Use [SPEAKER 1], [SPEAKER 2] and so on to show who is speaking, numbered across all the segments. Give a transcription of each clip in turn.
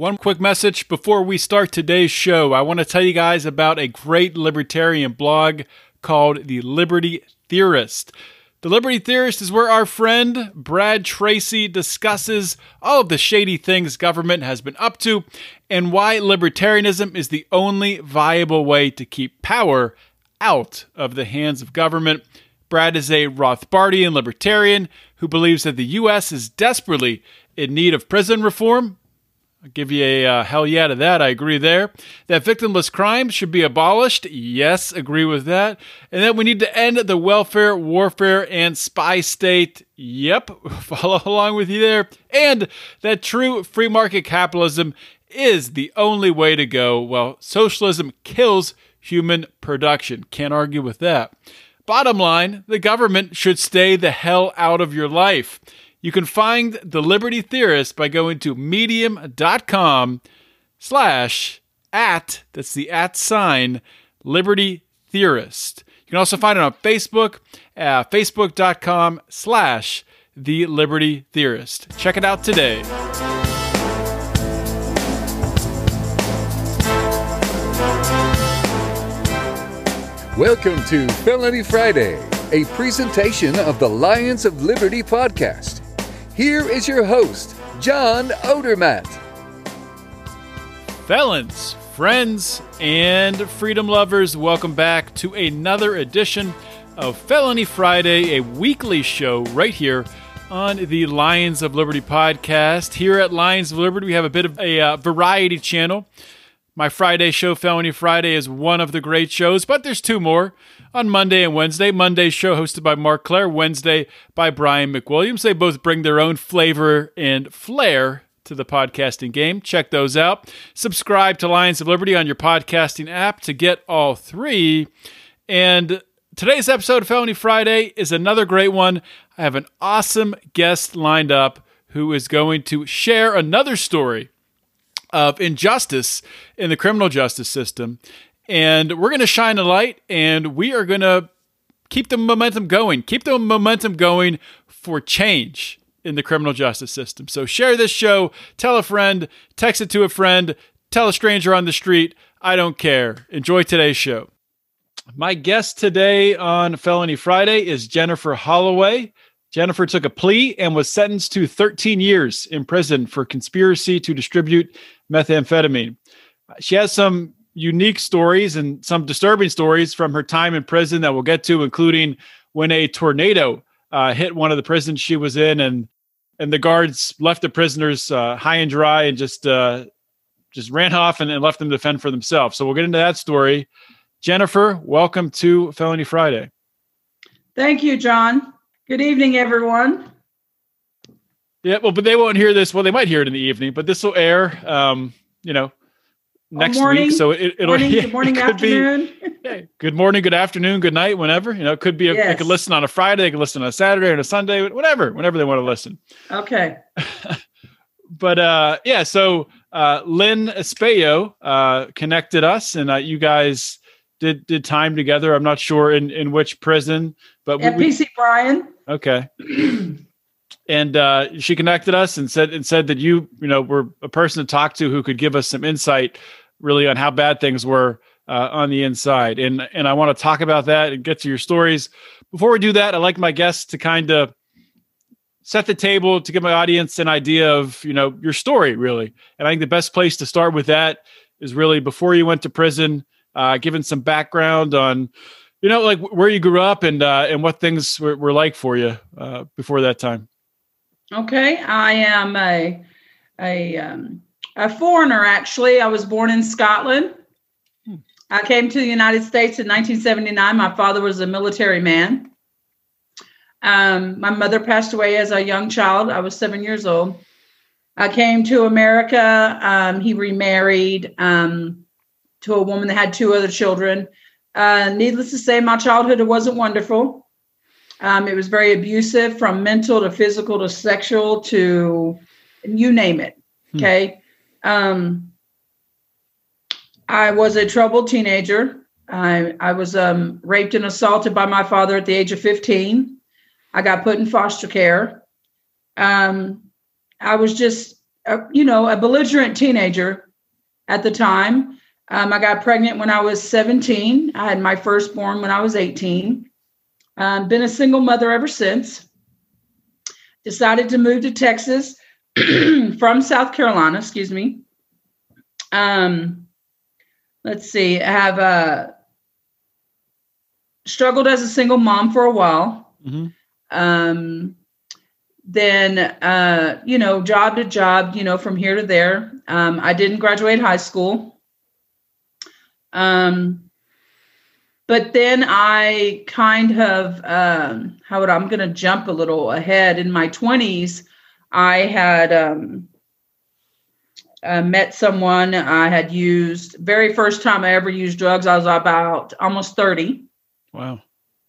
[SPEAKER 1] One quick message before we start today's show. I want to tell you guys about a great libertarian blog called The Liberty Theorist. The Liberty Theorist is where our friend Brad Tracy discusses all of the shady things government has been up to and why libertarianism is the only viable way to keep power out of the hands of government. Brad is a Rothbardian libertarian who believes that the U.S. is desperately in need of prison reform I'll give you a uh, hell yeah to that. I agree there. That victimless crime should be abolished. Yes, agree with that. And that we need to end the welfare, warfare, and spy state. Yep, follow along with you there. And that true free market capitalism is the only way to go. Well, socialism kills human production. Can't argue with that. Bottom line, the government should stay the hell out of your life. You can find the Liberty Theorist by going to medium.com slash at, that's the at sign, Liberty Theorist. You can also find it on Facebook at facebook.com slash the Liberty Theorist. Check it out today.
[SPEAKER 2] Welcome to Felony Friday, a presentation of the Lions of Liberty podcast. Here is your host, John Odermatt.
[SPEAKER 1] Felons, friends, and freedom lovers, welcome back to another edition of Felony Friday, a weekly show right here on the Lions of Liberty podcast. Here at Lions of Liberty, we have a bit of a uh, variety channel. My Friday show, Felony Friday, is one of the great shows, but there's two more on Monday and Wednesday. Monday's show hosted by Marc Clair, Wednesday by Brian McWilliams. They both bring their own flavor and flair to the podcasting game. Check those out. Subscribe to Lions of Liberty on your podcasting app to get all three. And today's episode of Felony Friday is another great one. I have an awesome guest lined up who is going to share another story of injustice in the criminal justice system and we're going to shine a light and we are going to keep the momentum going, keep the momentum going for change in the criminal justice system. So share this show, tell a friend, text it to a friend, tell a stranger on the street. I don't care. Enjoy today's show. My guest today on Felony Friday is Jennifer Holloway. Jennifer took a plea and was sentenced to 13 years in prison for conspiracy to distribute methamphetamine. She has some unique stories and some disturbing stories from her time in prison that we'll get to, including when a tornado uh, hit one of the prisons she was in, and and the guards left the prisoners uh, high and dry and just uh, just ran off and, and left them to fend for themselves. So we'll get into that story. Jennifer, welcome to Felony Friday.
[SPEAKER 3] Thank you, John. Good evening, everyone.
[SPEAKER 1] Yeah, well, but they won't hear this. Well, they might hear it in the evening, but this will air, um, you know, next
[SPEAKER 3] morning,
[SPEAKER 1] week. So it, will
[SPEAKER 3] morning,
[SPEAKER 1] yeah,
[SPEAKER 3] good morning,
[SPEAKER 1] it
[SPEAKER 3] afternoon.
[SPEAKER 1] Be, yeah, good morning, good afternoon, good night, whenever. You know, it could be. A,
[SPEAKER 3] Yes.
[SPEAKER 1] They could listen on a Friday. They could listen on a Saturday or a Sunday, whatever, whenever they want to listen.
[SPEAKER 3] okay.
[SPEAKER 1] But uh, yeah, so uh, Lynn Espejo uh, connected us, and uh, you guys did did time together. I'm not sure in in which prison, but we-
[SPEAKER 3] At
[SPEAKER 1] we,
[SPEAKER 3] PC Bryan.
[SPEAKER 1] okay. and uh, she connected us and said and said that you you know were a person to talk to who could give us some insight really on how bad things were uh, on the inside. And and I want to talk about that and get to your stories. Before we do that I'd like my guests to kind of set the table to give my audience an idea of you know your story really. And I think the best place to start with that is really before you went to prison uh, giving some background on you know like where you grew up and uh, and what things were, were like for you uh, before that time
[SPEAKER 3] Okay. I am a a um, a foreigner. Actually, I was born in Scotland.
[SPEAKER 1] Hmm.
[SPEAKER 3] I came to the United States in 1979. My father was a military man. Um, my mother passed away as a young child. I was seven years old. I came to America. Um, he remarried um, to a woman that had two other children. Uh, needless to say, my childhood wasn't wonderful. Um, it was very abusive from mental to physical to sexual to you name it.
[SPEAKER 1] Hmm.
[SPEAKER 3] Okay. Um, I was a troubled teenager. I, I was um, raped and assaulted by my father at the age of 15. I got put in foster care. Um, I was just a, you know, a belligerent teenager at the time. Um, I got pregnant when I was 17. I had my firstborn when I was 18. Um, been a single mother ever since. Decided to move to Texas from South Carolina, excuse me. Um, let's see, I have uh, struggled as a single mom for a while.
[SPEAKER 1] Mm-hmm.
[SPEAKER 3] Um, then, uh, you know, job to job, you know, from here to there. Um, I didn't graduate high school. Um, but then I kind of, um, how would I'm going to jump a little ahead. In my 20s, I had um, uh, met someone I had used, very first time I ever used drugs, I was about almost 30.
[SPEAKER 1] Wow.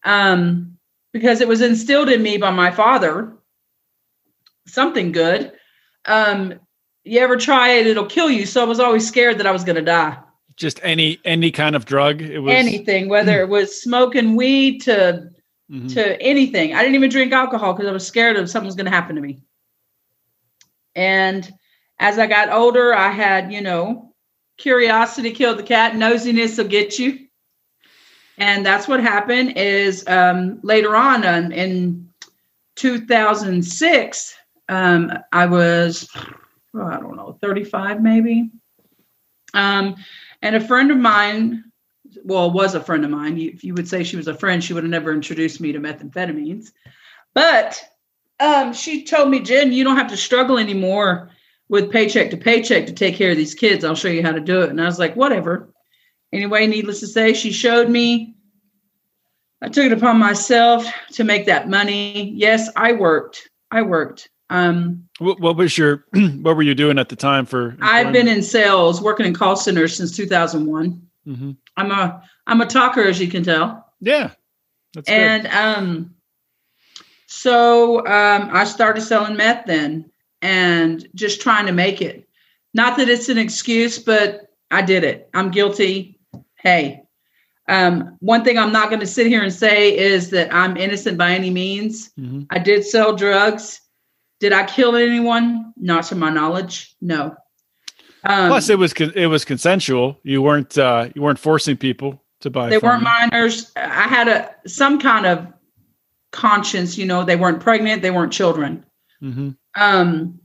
[SPEAKER 3] Um, because it was instilled in me by my father something good. Um, you ever try it, it'll kill you. So I was always scared that I was going to die.
[SPEAKER 1] Just any any kind of drug. It was
[SPEAKER 3] Anything, whether it was smoking weed to
[SPEAKER 1] Mhm.
[SPEAKER 3] to anything. I didn't even drink alcohol because I was scared of something was going to happen to me. And as I got older, I had, you know, curiosity killed the cat, nosiness will get you. And that's what happened is um, later on um, in 2006, um, I was, oh, I don't know, 35 maybe. Um, and a friend of mine, well, was a friend of mine. If you would say she was a friend, she would have never introduced me to methamphetamines. But um, she told me, Jen, you don't have to struggle anymore with paycheck to paycheck to take care of these kids. I'll show you how to do it. And I was like, whatever. Anyway, needless to say, she showed me. I took it upon myself to make that money. Yes, I worked. I worked. Um,
[SPEAKER 1] What, what was your what were you doing at the time for?
[SPEAKER 3] I've been in sales, working in call centers since 2001.
[SPEAKER 1] hmm
[SPEAKER 3] I'm a I'm a talker, as you can tell.
[SPEAKER 1] Yeah. That's good.
[SPEAKER 3] and um so um i started selling meth then and just trying to make it not that it's an excuse but i did it i'm guilty hey um one thing i'm not going to sit here and say is that i'm innocent by any means
[SPEAKER 1] Mhm.
[SPEAKER 3] i did sell drugs did i kill anyone not to my knowledge no um,
[SPEAKER 1] Plus, it was con- it was consensual. You weren't uh, you weren't forcing people to buy.
[SPEAKER 3] they weren't
[SPEAKER 1] you.
[SPEAKER 3] minors i had a some kind of conscience you know they weren't pregnant they weren't children
[SPEAKER 1] Mhm.
[SPEAKER 3] um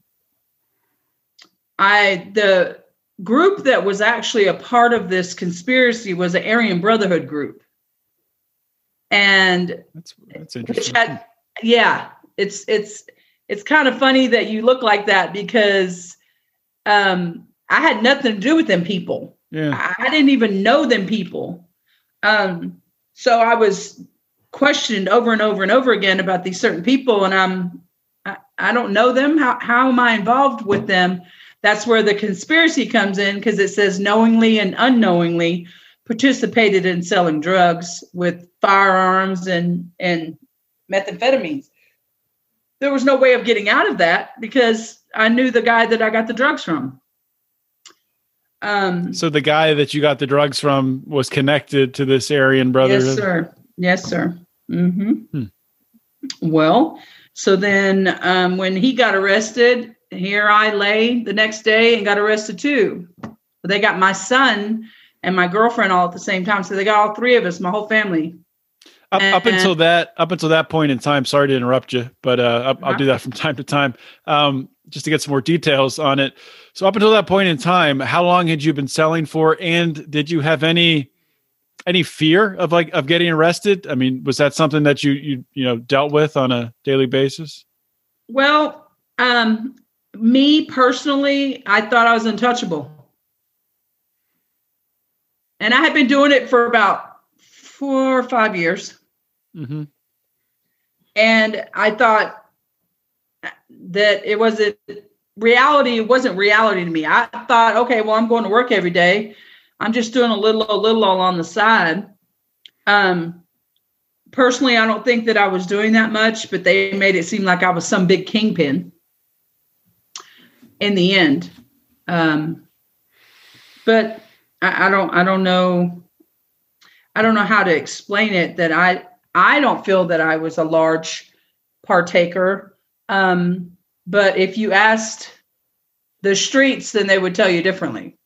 [SPEAKER 3] i the group that was actually a part of this conspiracy was the aryan brotherhood group and
[SPEAKER 1] That's that's interesting.
[SPEAKER 3] had yeah it's it's it's kind of funny that you look like that because um i had nothing to do with them people
[SPEAKER 1] yeah.
[SPEAKER 3] I I didn't even know them people. Um, so I was questioned over and over and over again about these certain people, and I'm I, I don't know them. How how am I involved with them? That's where the conspiracy comes in because it says knowingly and unknowingly participated in selling drugs with firearms and and methamphetamines. There was no way of getting out of that because I knew the guy that I got the drugs from. Um,
[SPEAKER 1] So the guy that you got the drugs from was connected to this Aryan brother.
[SPEAKER 3] Yes, sir. Yes, sir. hmm
[SPEAKER 1] Hmm.
[SPEAKER 3] Well, so then um, when he got arrested, here I lay the next day and got arrested too. But They got my son and my girlfriend all at the same time. So they got all three of us, my whole family.
[SPEAKER 1] Up, up until that up until that point in time. Sorry to interrupt you, but uh, I'll, I'll
[SPEAKER 3] Uh-huh.
[SPEAKER 1] do that from time to time, um, just to get some more details on it. So up until that point in time, how long had you been selling for, and did you have any any fear of like of getting arrested? I mean, was that something that you you you know dealt with on a daily basis?
[SPEAKER 3] Well, um, me personally, I thought I was untouchable. And I had been doing it for about four or five years.
[SPEAKER 1] Mm-hmm.
[SPEAKER 3] and I thought that it wasn't reality. It wasn't reality to me. I thought, okay, well, I'm going to work every day. I'm just doing a little, a little all on the side. Um, personally, I don't think that I was doing that much, but they made it seem like I was some big kingpin. In the end, um, but I, I don't, I don't know. I don't know how to explain it. That I, I don't feel that I was a large partaker. Um, but if you asked the streets, then they would tell you differently.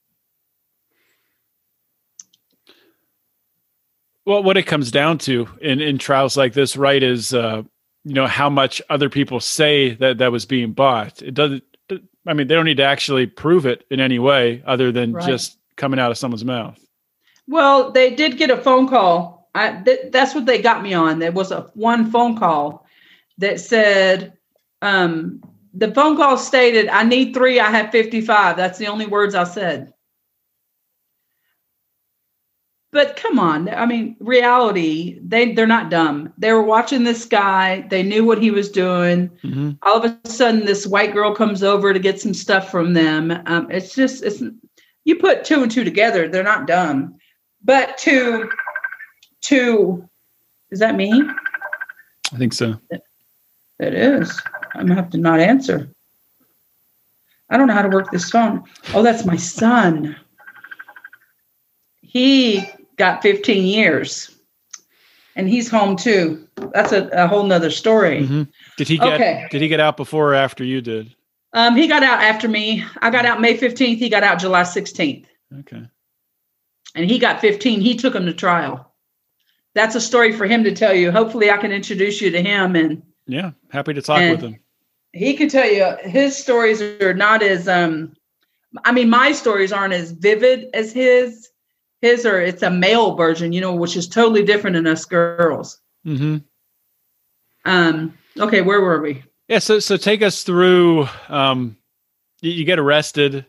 [SPEAKER 1] Well, what it comes down to in, in trials like this, right, is uh, you know how much other people say that that was being bought. It doesn't. I mean, they don't need to actually prove it in any way other than right. just coming out of someone's mouth.
[SPEAKER 3] Well, they did get a phone call. I, th- that's what they got me on. There was a one phone call that said, um, the phone call stated, I need three, I have 55. That's the only words I said. But come on, I mean, reality, they, they're not dumb. They were watching this guy, they knew what he was doing. Mm-hmm. All of a sudden, this white girl comes over to get some stuff from them. Um, it's just, it's, you put two and two together, they're not dumb. But to, to, is that me?
[SPEAKER 1] I think so.
[SPEAKER 3] It is. I'm gonna have to not answer. I don't know how to work this phone. Oh, that's my son. He got 15 years and he's home too. That's a, a whole nother story. Mm-hmm.
[SPEAKER 1] Did he get okay. did he get out before or after you did?
[SPEAKER 3] Um, he got out after me. I got out May 15th. He got out July 16th.
[SPEAKER 1] Okay.
[SPEAKER 3] And he got 15. He took him to trial. That's a story for him to tell you. Hopefully I can introduce you to him and
[SPEAKER 1] yeah, happy to talk with him.
[SPEAKER 3] He can tell you his stories are not as um I mean my stories aren't as vivid as his. His are it's a male version, you know, which is totally different than us girls.
[SPEAKER 1] Mm-hmm.
[SPEAKER 3] Um okay, where were we?
[SPEAKER 1] Yeah, so so take us through um you, you get arrested.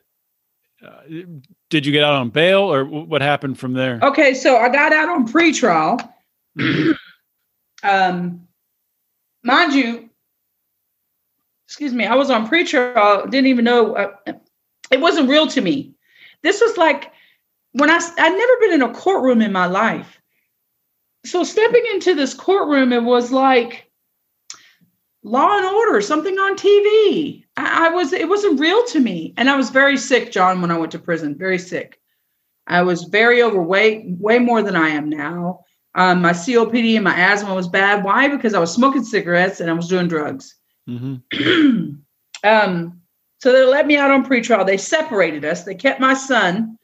[SPEAKER 1] Uh, did you get out on bail or what happened from there?
[SPEAKER 3] Okay, so I got out on pretrial. Um mind you, excuse me, I was on pretrial, didn't even know uh, it wasn't real to me. This was like when I I'd never been in a courtroom in my life. So stepping into this courtroom, it was like Law and Order, something on TV. I, I was it wasn't real to me, and I was very sick, John, when I went to prison. Very sick. I was very overweight, way more than I am now. Um, my COPD and my asthma was bad. Why? Because I was smoking cigarettes and I was doing drugs.
[SPEAKER 1] Mm-hmm.
[SPEAKER 3] um, so they let me out on pretrial. They separated us. They kept my son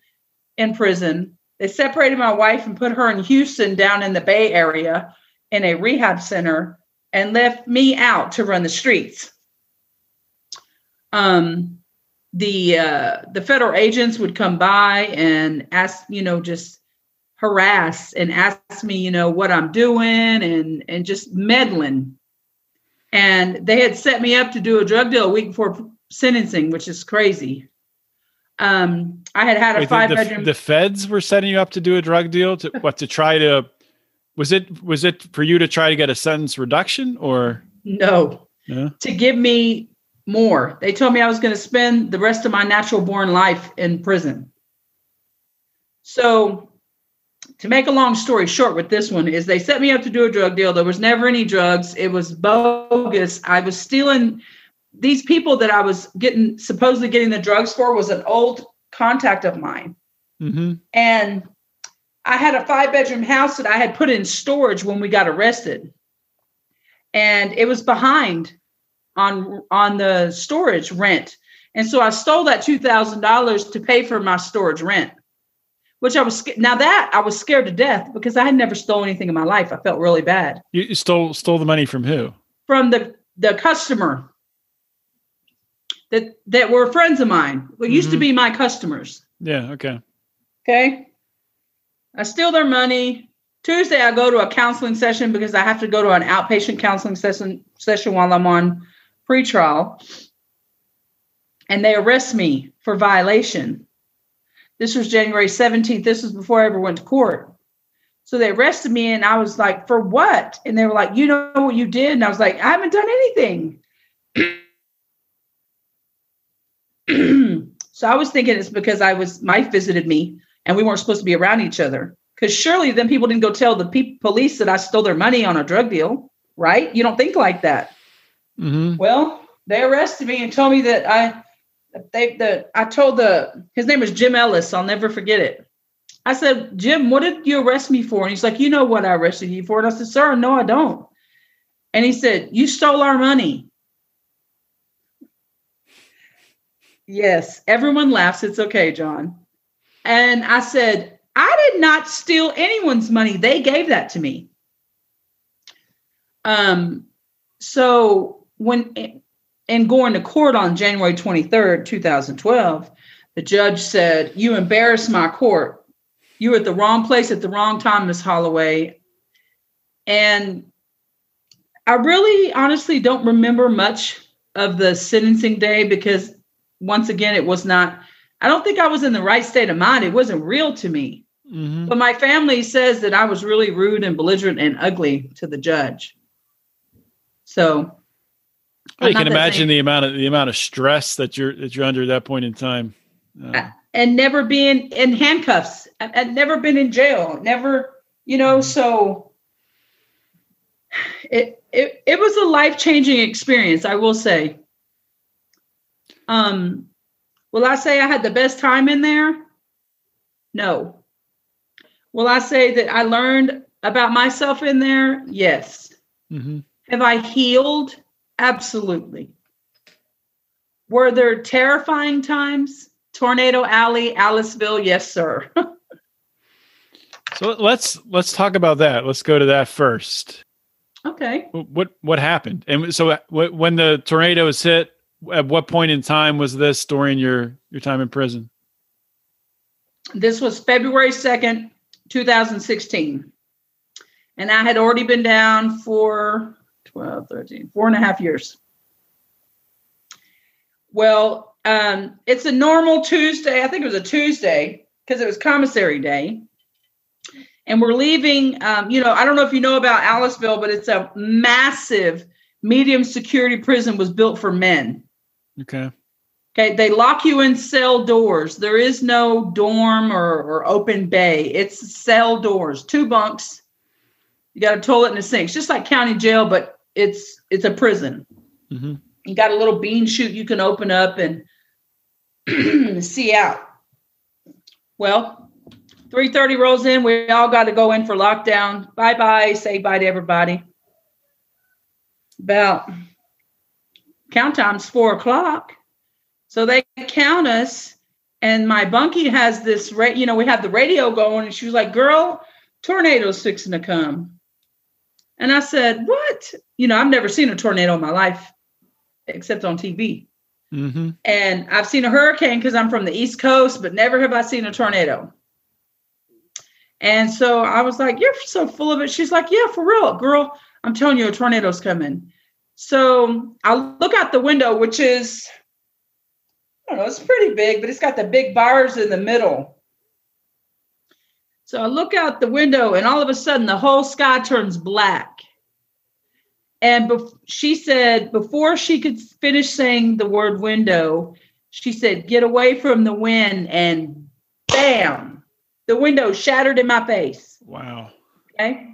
[SPEAKER 3] in prison. They separated my wife and put her in Houston down in the Bay Area in a rehab center and left me out to run the streets. Um, the uh, the federal agents would come by and ask, you know, just harass and ask me, you know, what I'm doing and and just meddling. And they had set me up to do a drug deal a week before sentencing, which is crazy. Um, I had had a Wait, five
[SPEAKER 1] the,
[SPEAKER 3] bedroom.
[SPEAKER 1] The feds were setting you up to do a drug deal to what to try to. Was it was it for you to try to get a sentence reduction or
[SPEAKER 3] no? Yeah. To give me more. They told me I was going to spend the rest of my natural born life in prison. So to make a long story short with this one is they set me up to do a drug deal. There was never any drugs. It was bogus. I was stealing these people that i was getting supposedly getting the drugs for was an old contact of mine.
[SPEAKER 1] Mm-hmm.
[SPEAKER 3] and i had a five bedroom house that i had put in storage when we got arrested. And it was behind on on the storage rent. And so i stole that $2000 to pay for my storage rent which I was now that I was scared to death because I had never stolen anything in my life. I felt really bad.
[SPEAKER 1] You stole stole the money from who?
[SPEAKER 3] From the the customer that that were friends of mine. What mm-hmm. used to mm-hmm. be my customers.
[SPEAKER 1] Yeah. Okay.
[SPEAKER 3] Okay. I steal their money. Tuesday, I go to a counseling session because I have to go to an outpatient counseling session session while I'm on pretrial, and they arrest me for violation. This was January 17th. This was before I ever went to court. So they arrested me and I was like, for what? And they were like, you know what you did? And I was like, I haven't done anything. so I was thinking it's because I was, Mike visited me and we weren't supposed to be around each other. Because surely then people didn't go tell the pe- police that I stole their money on a drug deal, right? You don't think like that.
[SPEAKER 1] Mm-hmm.
[SPEAKER 3] Well, they arrested me and told me that I they the I told the his name is Jim Ellis. I'll never forget it. I said, Jim, what did you arrest me for? And he's like, you know what I arrested you for? And I said, sir, no, I don't. And he said, you stole our money. Yes, everyone laughs. It's okay, John. And I said, I did not steal anyone's money. They gave that to me. Um, so when and going to court on January 23rd, 2012, the judge said, You embarrassed my court. You were at the wrong place at the wrong time, Miss Holloway. And I really honestly don't remember much of the sentencing day because once again, it was not, I don't think I was in the right state of mind. It wasn't real to me. Mm-hmm. But my family says that I was really rude and belligerent and ugly to the judge. So
[SPEAKER 1] well, you can imagine the amount of the amount of stress that you're that you're under at that point in time.
[SPEAKER 3] Uh, and never being in handcuffs. I'd never been in jail. Never, you know, mm-hmm. so it it it was a life-changing experience, I will say. Um, will I say I had the best time in there? No. Will I say that I learned about myself in there? Yes. Mm-hmm. Have I healed? Absolutely. Were there terrifying times? Tornado Alley, Aliceville, yes, sir.
[SPEAKER 1] so let's let's talk about that. Let's go to that first.
[SPEAKER 3] Okay.
[SPEAKER 1] What what happened? And so uh, when the tornadoes hit, at what point in time was this during your your time in prison?
[SPEAKER 3] This was February 2nd, 2016. And I had already been down for 12, 13, four and a half years. Well, um, it's a normal Tuesday. I think it was a Tuesday because it was commissary day. And we're leaving, um, you know, I don't know if you know about Aliceville, but it's a massive medium security prison was built for men.
[SPEAKER 1] Okay.
[SPEAKER 3] Okay. They lock you in cell doors. There is no dorm or, or open bay. It's cell doors, two bunks. You got a toilet and a sink. It's just like county jail, but it's it's a prison. Mm-hmm. You got a little bean chute you can open up and see out. Well, 3:30 rolls in. We all got to go in for lockdown. Bye bye. Say bye to everybody. About count time's four o'clock. So they count us, and my bunkie has this, ra- you know, we have the radio going, and she was like, "Girl, tornado's fixing to come." And I said, "What?" You know, I've never seen a tornado in my life, except on TV. Mm-hmm. And I've seen a hurricane because I'm from the East Coast, but never have I seen a tornado. And so I was like, You're so full of it. She's like, Yeah, for real, girl. I'm telling you, a tornado's coming. So I look out the window, which is, I don't know, it's pretty big, but it's got the big bars in the middle. So I look out the window, and all of a sudden, the whole sky turns black. And she said, before she could finish saying the word window, she said, Get away from the wind. And bam, the window shattered in my face.
[SPEAKER 1] Wow.
[SPEAKER 3] Okay.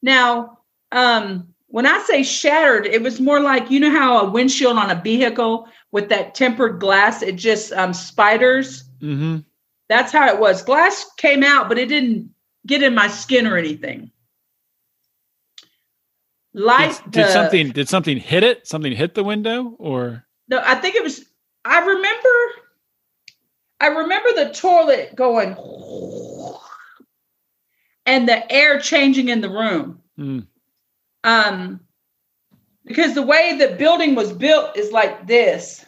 [SPEAKER 3] Now, um, when I say shattered, it was more like you know how a windshield on a vehicle with that tempered glass, it just um, spiders. Mm-hmm. That's how it was. Glass came out, but it didn't get in my skin or anything.
[SPEAKER 1] Light. Did, did something? Did something hit it? Something hit the window, or
[SPEAKER 3] no? I think it was. I remember. I remember the toilet going, and the air changing in the room. Mm. Um, because the way the building was built is like this.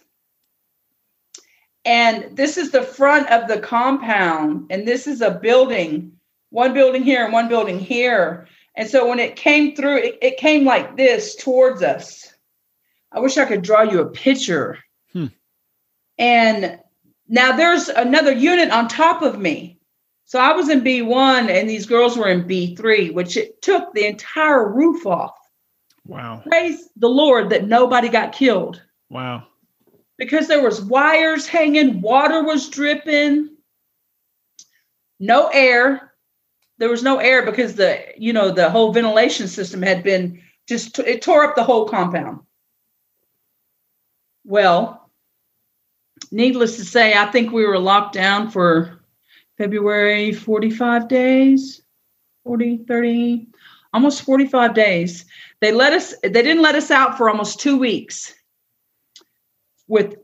[SPEAKER 3] And this is the front of the compound, and this is a building, one building here and one building here. And so when it came through, it, it came like this towards us. I wish I could draw you a picture. Hmm. And now there's another unit on top of me. So I was in B1 and these girls were in B3, which it took the entire roof off.
[SPEAKER 1] Wow.
[SPEAKER 3] Praise the Lord that nobody got killed.
[SPEAKER 1] Wow.
[SPEAKER 3] Because there was wires hanging, water was dripping, no air. There was no air because the, you know, the whole ventilation system had been just it tore up the whole compound. Well, needless to say, I think we were locked down for February 45 days, 40, 30, almost 45 days. They let us, they didn't let us out for almost two weeks with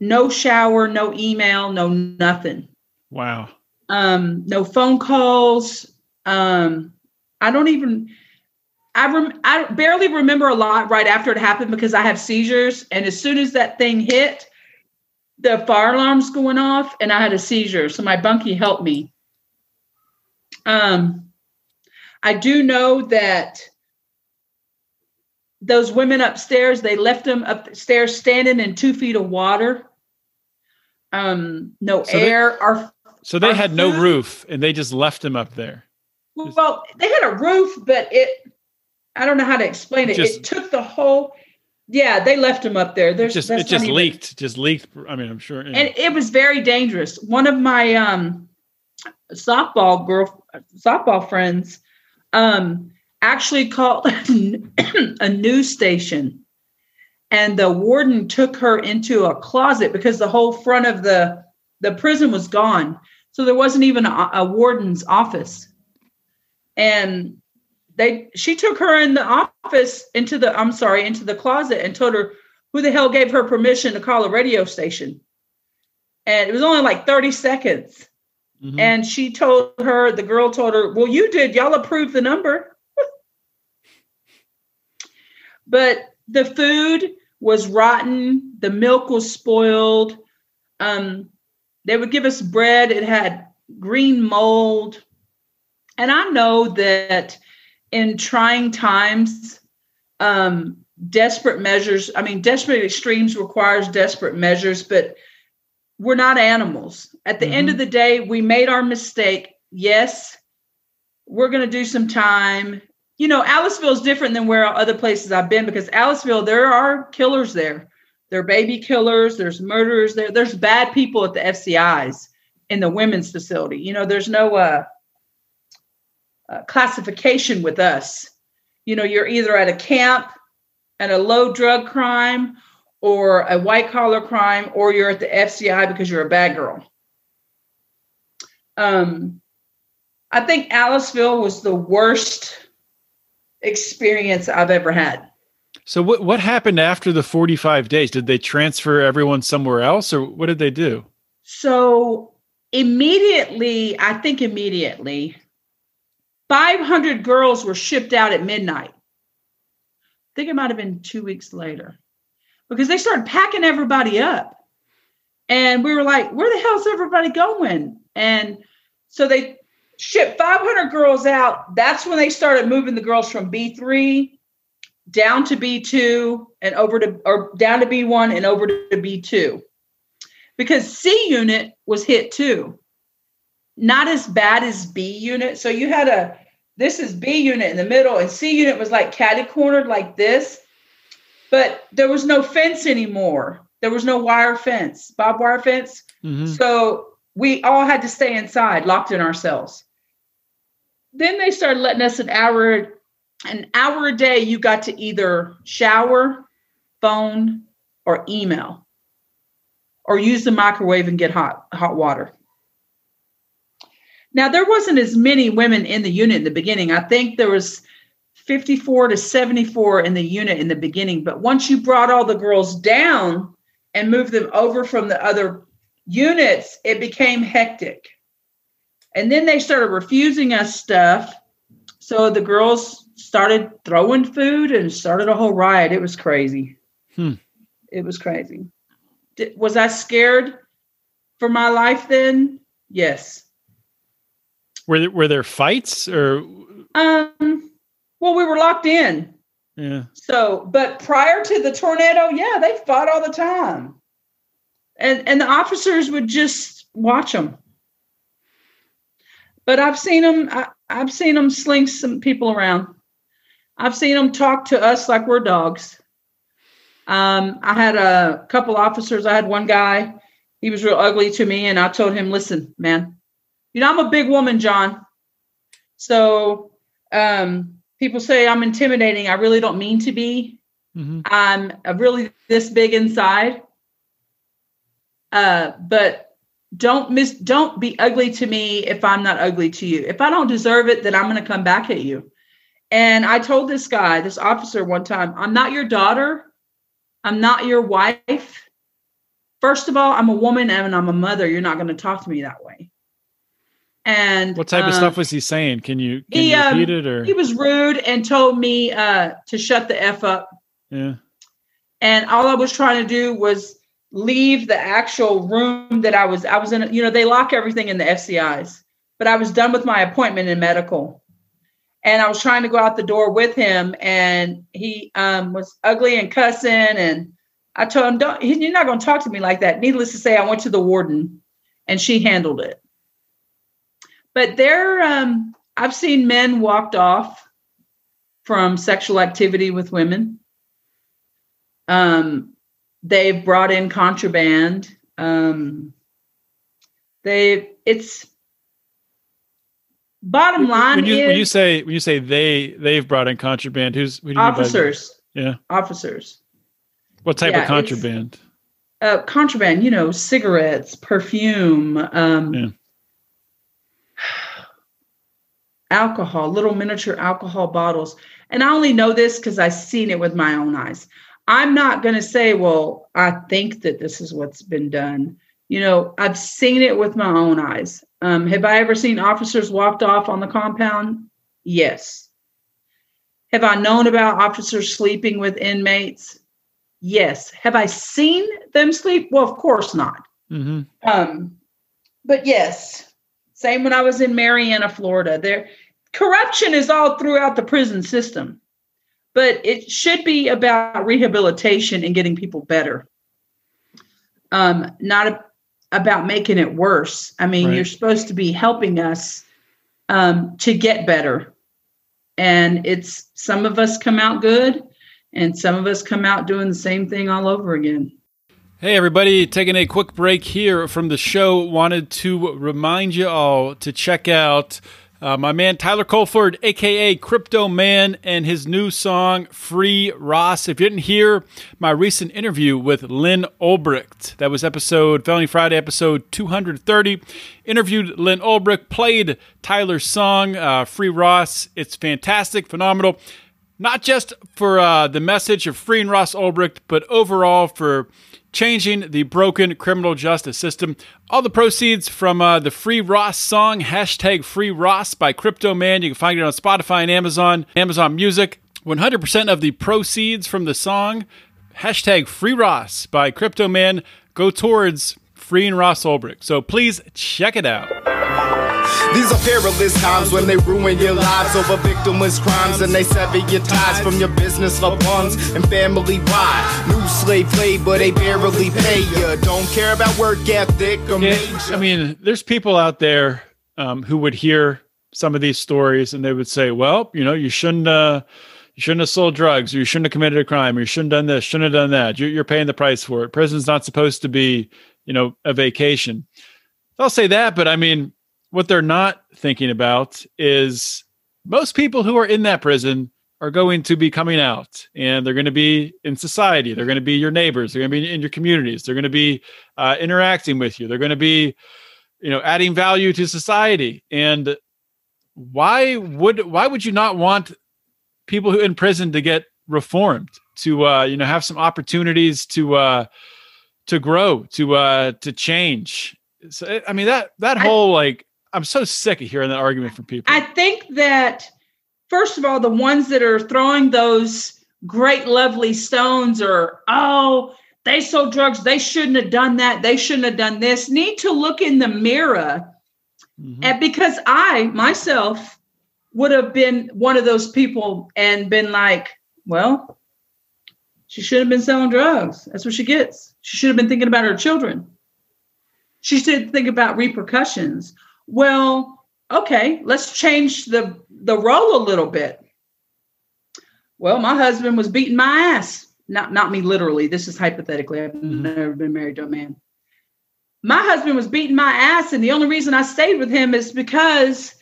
[SPEAKER 3] no shower, no email, no nothing.
[SPEAKER 1] Wow.
[SPEAKER 3] Um, no phone calls. Um, I don't even. I rem- I barely remember a lot right after it happened because I have seizures, and as soon as that thing hit, the fire alarm's going off, and I had a seizure. So my bunkie helped me. Um, I do know that those women upstairs, they left them upstairs standing in two feet of water. Um, no
[SPEAKER 1] So they-
[SPEAKER 3] air. Our
[SPEAKER 1] So they
[SPEAKER 3] Our
[SPEAKER 1] had no roof and they just left them up there.
[SPEAKER 3] well, they had a roof, but it. I don't know how to explain it.
[SPEAKER 1] Just-
[SPEAKER 3] it took the whole. Yeah, they left them up there.
[SPEAKER 1] It
[SPEAKER 3] There's
[SPEAKER 1] just it just
[SPEAKER 3] even-
[SPEAKER 1] leaked, just leaked. I mean, I'm sure.
[SPEAKER 3] and it was very dangerous. One of my um, softball girl, softball friends, um, actually called a news station, and the warden took her into a closet because the whole front of the the prison was gone, so there wasn't even a, a warden's office, and they she took her in the office into the I'm sorry into the closet and told her who the hell gave her permission to call a radio station and it was only like 30 seconds.
[SPEAKER 1] Mhm.
[SPEAKER 3] And she told her, the girl told her, Well, you did, y'all approved the number. But the food was rotten, the milk was spoiled. Um, they would give us bread, it had green mold. And I know that in trying times, um, desperate measures, I mean, desperate extremes requires desperate measures, but we're not animals. At the end of the day, we made our mistake. Yes, we're going to do some time. You know, Aliceville is different than where other places I've been because Aliceville, there are killers there. There are baby killers, there's murderers there, there's bad people at the FCIs in the women's facility. You know, there's no uh, uh, classification with us. You know, you're either at a camp at a low drug crime or a white collar crime, or you're at the FCI because you're a bad girl. Um, I think Aliceville was the worst experience I've ever had.
[SPEAKER 1] So what what happened after the 45 days? Did they transfer everyone somewhere else or what did they do?
[SPEAKER 3] So immediately, I think immediately, 500 girls were shipped out at midnight. I think it might have been two weeks later because they started packing everybody up. And we were like, where the hell's everybody going? And so they shipped 500 girls out. That's when they started moving the girls from B3 down to B2 and over to, or down to B1 and over to B2 because C unit was hit too. Not as bad as B unit. So you had a this is B unit in the middle, and C unit was like catty cornered like this, but there was no fence anymore. There was no wire fence, barbed wire fence.
[SPEAKER 1] Mhm.
[SPEAKER 3] So we all had to stay inside, locked in ourselves. Then they started letting us an hour, an hour a day. You got to either shower, phone, or email or use the microwave and get hot hot water. Now there wasn't as many women in the unit in the beginning. I think there was 54 to 74 in the unit in the beginning, but once you brought all the girls down and moved them over from the other units, it became hectic. And then they started refusing us stuff. So the girls started throwing food and started a whole riot. It was crazy.
[SPEAKER 1] Hmm.
[SPEAKER 3] It was crazy. Did, was I scared for my life then? Yes.
[SPEAKER 1] Were there, were there fights or
[SPEAKER 3] Um, well, we were locked in.
[SPEAKER 1] yeah.
[SPEAKER 3] So, but prior to the tornado, yeah, they fought all the time. And and the officers would just watch them. But I've seen them I, I've seen them sling some people around. I've seen them talk to us like we're dogs. Um, I had a couple officers. I had one guy, he was real ugly to me, and I told him, listen, man, you know, I'm a big woman, John. So um, people say I'm intimidating. I really don't mean to be.
[SPEAKER 1] Mhm.
[SPEAKER 3] I'm really this big inside. Uh, but don't miss don't be ugly to me if I'm not ugly to you. If I don't deserve it, then I'm gonna come back at you. And I told this guy, this officer one time, I'm not your daughter, I'm not your wife. first of all, I'm a woman and I'm a mother. You're not going to talk to me that way. And
[SPEAKER 1] what type
[SPEAKER 3] um,
[SPEAKER 1] of stuff was he saying? Can you can
[SPEAKER 3] he,
[SPEAKER 1] you
[SPEAKER 3] um,
[SPEAKER 1] it or
[SPEAKER 3] He was rude and told me uh, to shut the f up.
[SPEAKER 1] yeah?
[SPEAKER 3] And all I was trying to do was leave the actual room that I was. I was in. You know, they lock everything in the FCIs, but I was done with my appointment in medical, and I was trying to go out the door with him, and he um, was ugly and cussing, and I told him, "Don't. You're not going to talk to me like that." Needless to say, I went to the warden, and she handled it. But there, um, I've seen men walked off from sexual activity with women. Um, they've brought in contraband. Um, they, it's bottom line
[SPEAKER 1] When you
[SPEAKER 3] is
[SPEAKER 1] when you say when you say they they've brought in contraband, who's who do you mean
[SPEAKER 3] officers,
[SPEAKER 1] Yeah.
[SPEAKER 3] officers,
[SPEAKER 1] What type
[SPEAKER 3] Yeah,
[SPEAKER 1] of contraband?
[SPEAKER 3] uh, contraband. You know, cigarettes, perfume. Um,
[SPEAKER 1] Yeah.
[SPEAKER 3] alcohol, little miniature alcohol bottles. And I only know this because I've seen it with my own eyes. I'm not going to say, well, I think that this is what's been done. You know, I've seen it with my own eyes. Um, have I ever seen officers walked off on the compound? Yes. Have I known about officers sleeping with inmates? Yes. Have I seen them sleep? Well, of course not.
[SPEAKER 1] hmm
[SPEAKER 3] Um, but yes, same when I was in Marianna, Florida. There, corruption is all throughout the prison system, but it should be about rehabilitation and getting people better. Um, not a, about making it worse. I mean,
[SPEAKER 1] Right.
[SPEAKER 3] you're supposed to be helping us um, to get better, and it's some of us come out good, and some of us come out doing the same thing all over again.
[SPEAKER 1] Hey, everybody, taking a quick break here from the show. Wanted to remind you all to check out uh, my man Tyler Colford, aka Crypto Man, and his new song Free Ross. If you didn't hear my recent interview with Lyn Ulbricht, that was episode Felony Friday, episode 230. Interviewed Lyn Ulbricht, played Tyler's song uh, Free Ross. It's fantastic, phenomenal. Not just for uh, the message of freeing Ross Ulbricht, but overall for changing the broken criminal justice system. All the proceeds from uh, the Free Ross song, hashtag Free Ross by Crypto Man. You can find it on Spotify and Amazon, Amazon Music. 100% of the proceeds from the song, hashtag Free Ross by Crypto Man, go towards freeing Ross Ulbricht. So please check it out.
[SPEAKER 4] These are perilous times when they ruin your lives over victimless crimes and they sever your ties from your business, loved ones, and family. Why? New slave labor, they barely pay you. Don't care about work ethic or
[SPEAKER 1] Yeah,
[SPEAKER 4] major.
[SPEAKER 1] I mean, there's people out there um, who would hear some of these stories and they would say, "Well, you know, you shouldn't, uh, you shouldn't have sold drugs, or you shouldn't have committed a crime, or you shouldn't have done this, shouldn't have done that. You're, you're paying the price for it. Prison's not supposed to be, you know, a vacation." I'll say that, but I mean, what they're not thinking about is most people who are in that prison are going to be coming out and they're going to be in society. They're going to be your neighbors. They're going to be in your communities. They're going to be uh, interacting with you. They're going to be, you know, adding value to society. And why would why would you not want people who in prison to get reformed to uh, you know have some opportunities to uh, to grow to uh, to change? So, I mean that that whole like I'm so sick of hearing that argument from people.
[SPEAKER 3] I think that first of all, the ones that are throwing those great, lovely stones are, oh, they sold drugs. They shouldn't have done that. They shouldn't have done this. Need to look in the mirror.
[SPEAKER 1] Mhm.
[SPEAKER 3] And because I myself would have been one of those people and been like, well, she should have been selling drugs. That's what she gets. She should have been thinking about her children. She should think about repercussions. Well, okay, let's change the the role a little bit. Well, my husband was beating my ass. Not not me literally. This is hypothetically. I've
[SPEAKER 1] Mhm.
[SPEAKER 3] never been married to a man. My husband was beating my ass, and the only reason I stayed with him is because,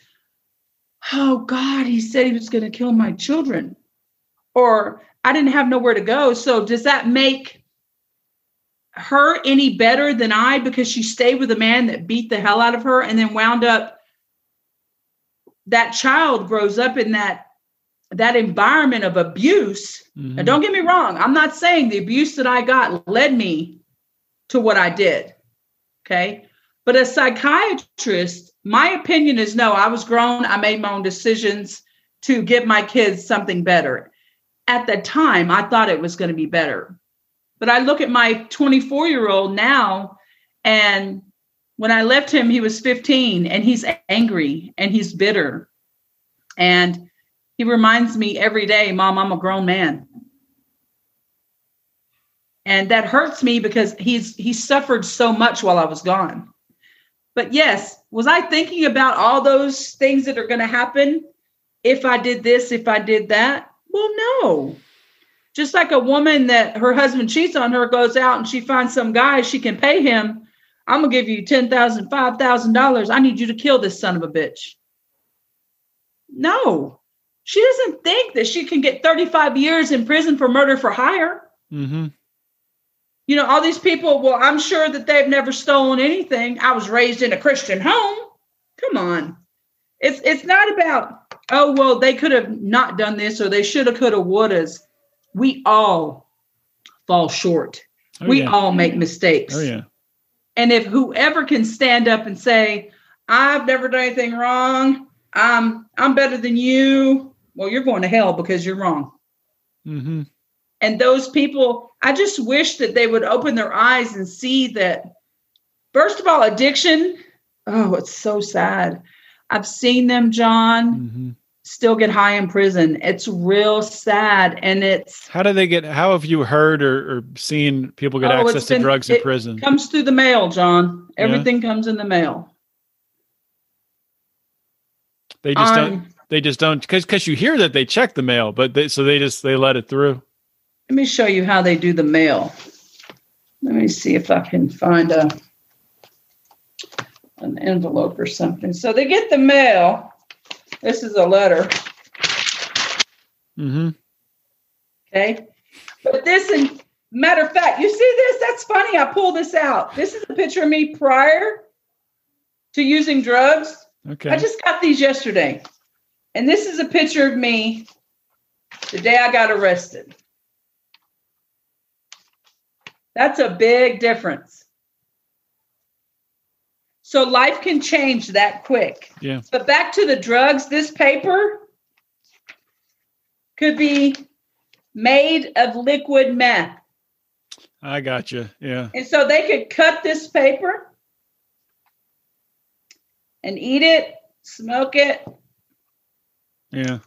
[SPEAKER 3] oh God, he said he was going to kill my children, or I didn't have nowhere to go. So does that make her any better than I because she stayed with a man that beat the hell out of her and then wound up that child grows up in that that environment of abuse.
[SPEAKER 1] Mhm.
[SPEAKER 3] Now don't get me wrong, I'm not saying the abuse that I got led me to what I did. Okay. But as a psychiatrist, my opinion is no, I was grown. I made my own decisions to give my kids something better. At the time, I thought it was going to be better. But I look at my 24 year old now, and when I left him, he was 15 and he's angry and he's bitter. And he reminds me every day, Mom, I'm a grown man. And that hurts me because he's he suffered so much while I was gone. But yes, was I thinking about all those things that are going to happen if I did this, if I did that? Well, no. Just like a woman that her husband cheats on her, goes out and she finds some guy she can pay him. I'm gonna give you ten thousand, five thousand dollars. I need you to kill this son of a bitch. No, she doesn't think that she can get 35 years in prison for murder for hire.
[SPEAKER 1] Mm-hmm.
[SPEAKER 3] You know, all these people, well, I'm sure that they've never stolen anything. I was raised in a Christian home. Come on. It's it's not about, oh, well, they could have not done this or they should have, could have, would have. We all fall short.
[SPEAKER 1] Oh,
[SPEAKER 3] we
[SPEAKER 1] yeah.
[SPEAKER 3] all make mistakes.
[SPEAKER 1] Oh yeah.
[SPEAKER 3] And if whoever can stand up and say, I've never done anything wrong, I'm I'm better than you, well, you're going to hell because you're wrong.
[SPEAKER 1] Mm-hmm.
[SPEAKER 3] And those people, I just wish that they would open their eyes and see that, first of all, addiction, oh, it's so sad. I've seen them, John,
[SPEAKER 1] Mm-hmm.
[SPEAKER 3] Still get high in prison. It's real sad. And it's
[SPEAKER 1] How do they get? How have you heard or, or seen people get
[SPEAKER 3] Oh,
[SPEAKER 1] access to drugs in
[SPEAKER 3] it
[SPEAKER 1] prison?
[SPEAKER 3] comes through the mail, John.
[SPEAKER 1] Yeah.
[SPEAKER 3] Everything comes in the mail.
[SPEAKER 1] They just
[SPEAKER 3] Um,
[SPEAKER 1] don't. They just don't because because you hear that they check the mail, but they so they just they let it through.
[SPEAKER 3] Let me show you how they do the mail. Let me see if I can find a an envelope or something. So they get the mail. This is a letter,
[SPEAKER 1] Mm-hmm.
[SPEAKER 3] okay? But this, and matter of fact, you see this? That's funny. I pulled this out. This is a picture of me prior to using drugs.
[SPEAKER 1] Okay.
[SPEAKER 3] I just got these yesterday. And this is a picture of me the day I got arrested. That's a big difference. So life can change that quick.
[SPEAKER 1] yeah.
[SPEAKER 3] But back to the drugs, this paper could be made of liquid meth.
[SPEAKER 1] I got you. Yeah.
[SPEAKER 3] And so they could cut this paper and eat it, smoke it,
[SPEAKER 1] Yeah.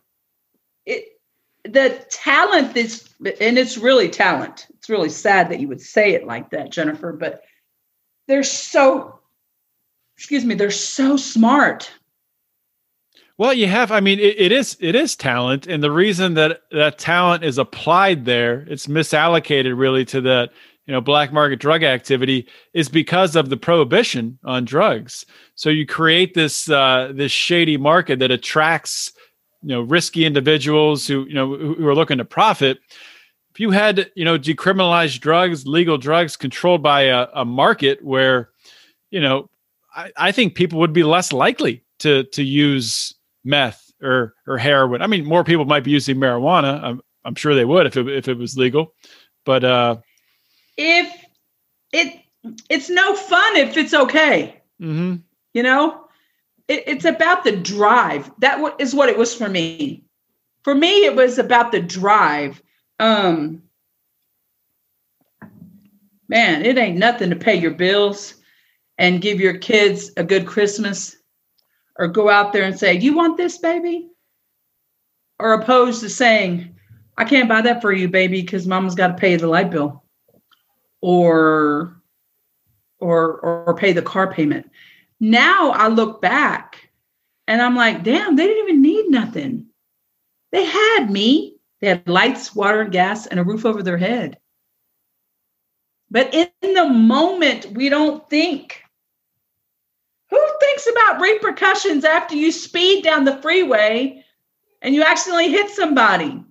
[SPEAKER 3] it the talent is and it's really talent it's really sad that you would say it like that jennifer but they're so excuse me they're so smart
[SPEAKER 1] Well, you have. I mean, it, it is it is talent, and the reason that that talent is applied there, it's misallocated really to that you know black market drug activity, is because of the prohibition on drugs. So you create this uh, this shady market that attracts you know risky individuals who you know who, are looking to profit. If you had you know decriminalized drugs, legal drugs controlled by a, a market where you know I, I think people would be less likely to to use meth or or heroin. I mean, more people might be using marijuana. I'm I'm sure they would if it if it was legal. But uh,
[SPEAKER 3] if it it's no fun if it's okay
[SPEAKER 1] mhm.
[SPEAKER 3] you know it, it's about the drive that is what it was for me for me it was about the drive um man it ain't nothing to pay your bills and give your kids a good christmas or go out there and say you want this baby or opposed to saying i can't buy that for you baby because mama's got to pay the light bill or or or pay the car payment now I look back and I'm like, damn, they didn't even need nothing. They had me. They had lights, water, and gas, and a roof over their head. But in the moment, we don't think. Who thinks about repercussions after you speed down the freeway and you accidentally hit somebody?